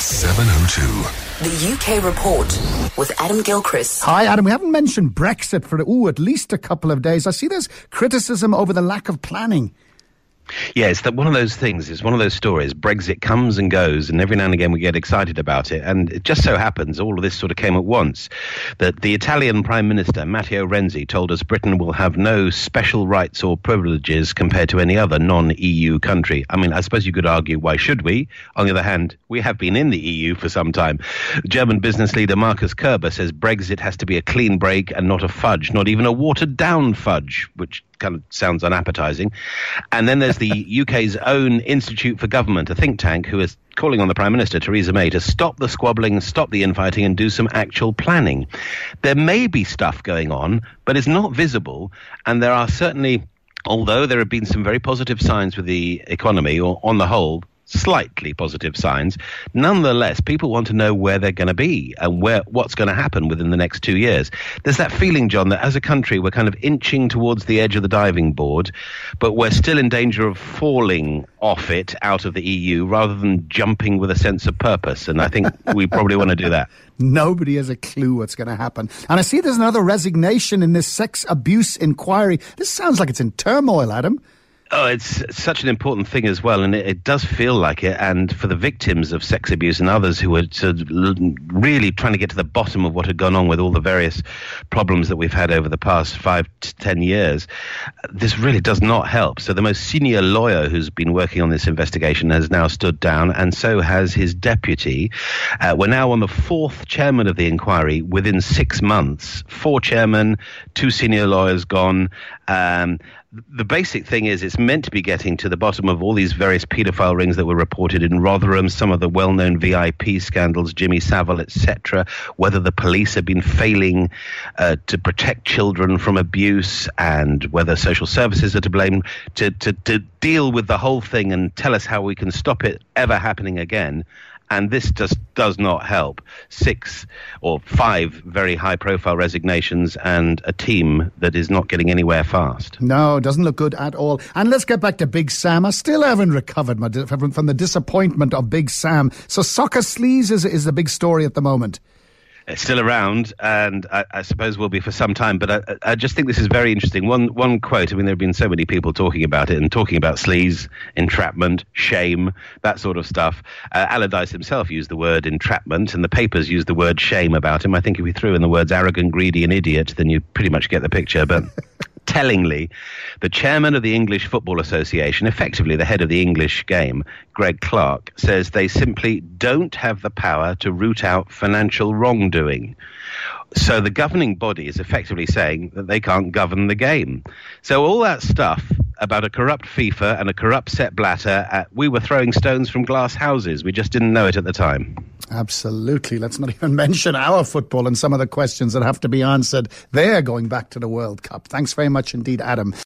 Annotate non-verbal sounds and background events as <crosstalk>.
702. The UK Report with Adam Gilchrist. Hi, Adam. We haven't mentioned Brexit for ooh, at least a couple of days. I see there's criticism over the lack of planning. Yeah, it's that one of those things. It's one of those stories. Brexit comes and goes, and every now and again we get excited about it. And it just so happens all of this sort of came at once. That the Italian Prime Minister Matteo Renzi told us Britain will have no special rights or privileges compared to any other non-EU country. I mean, I suppose you could argue why should we? On the other hand, we have been in the EU for some time. German business leader Markus Kerber says Brexit has to be a clean break and not a fudge, not even a watered down fudge, which kind of sounds unappetizing. And then there's the <laughs> UK's own Institute for Government, a think tank, who is calling on the Prime Minister, Theresa May, to stop the squabbling, stop the infighting, and do some actual planning. There may be stuff going on, but it's not visible, and there are certainly. Although there have been some very positive signs with the economy, or on the whole, slightly positive signs. Nonetheless, people want to know where they're going to be and where what's going to happen within the next two years. There's that feeling, John, that as a country we're kind of inching towards the edge of the diving board, but we're still in danger of falling off it out of the EU rather than jumping with a sense of purpose. And I think <laughs> we probably want to do that. Nobody has a clue what's going to happen. And I see there's another resignation in this sex abuse inquiry. This sounds like it's in turmoil, Adam. Oh, it's such an important thing as well, and it, it, does feel like it. And for the victims of sex abuse and others who are sort of really trying to get to the bottom of what had gone on with all the various problems that we've had over the past five to ten years, this really does not help. So the most senior lawyer who's been working on this investigation has now stood down, and so has his deputy. Uh, we're now on the fourth chairman of the inquiry within six months. Four chairmen, two senior lawyers gone. Um, the basic thing is it's meant to be getting to the bottom of all these various paedophile rings that were reported in Rotherham, some of the well-known VIP scandals, Jimmy Savile, etc. Whether the police have been failing uh, to protect children from abuse, and whether social services are to blame to, to to deal with the whole thing and tell us how we can stop it ever happening again and this just does not help. Six or five very high profile resignations and a team that is not getting anywhere fast. No, it doesn't look good at all. And let's get back to Big Sam. I still haven't recovered from the disappointment of Big Sam. So Soccer Sleaze is, is the big story at the moment. It's still around, and I, I, suppose will be for some time. But I, I, just think this is very interesting. One one quote. I mean, there have been so many people talking about it and talking about sleaze, entrapment, shame, that sort of stuff. Uh, Allardyce himself used the word entrapment, and the papers used the word shame about him. I think if we threw in the words arrogant, greedy, and idiot, then you pretty much get the picture. But tellingly, the chairman of the English Football Association, effectively the head of the English game, Greg Clarke, says they simply don't have the power to root out financial wrongdoing. So the governing body is effectively saying that they can't govern the game. So all that stuff about a corrupt FIFA and a corrupt Sepp Blatter, uh, we were throwing stones from glass houses. We just didn't know it at the time. Absolutely. Let's not <laughs> even mention our football and some of the questions that have to be answered there going back to the World Cup. Thanks very much indeed, Adam.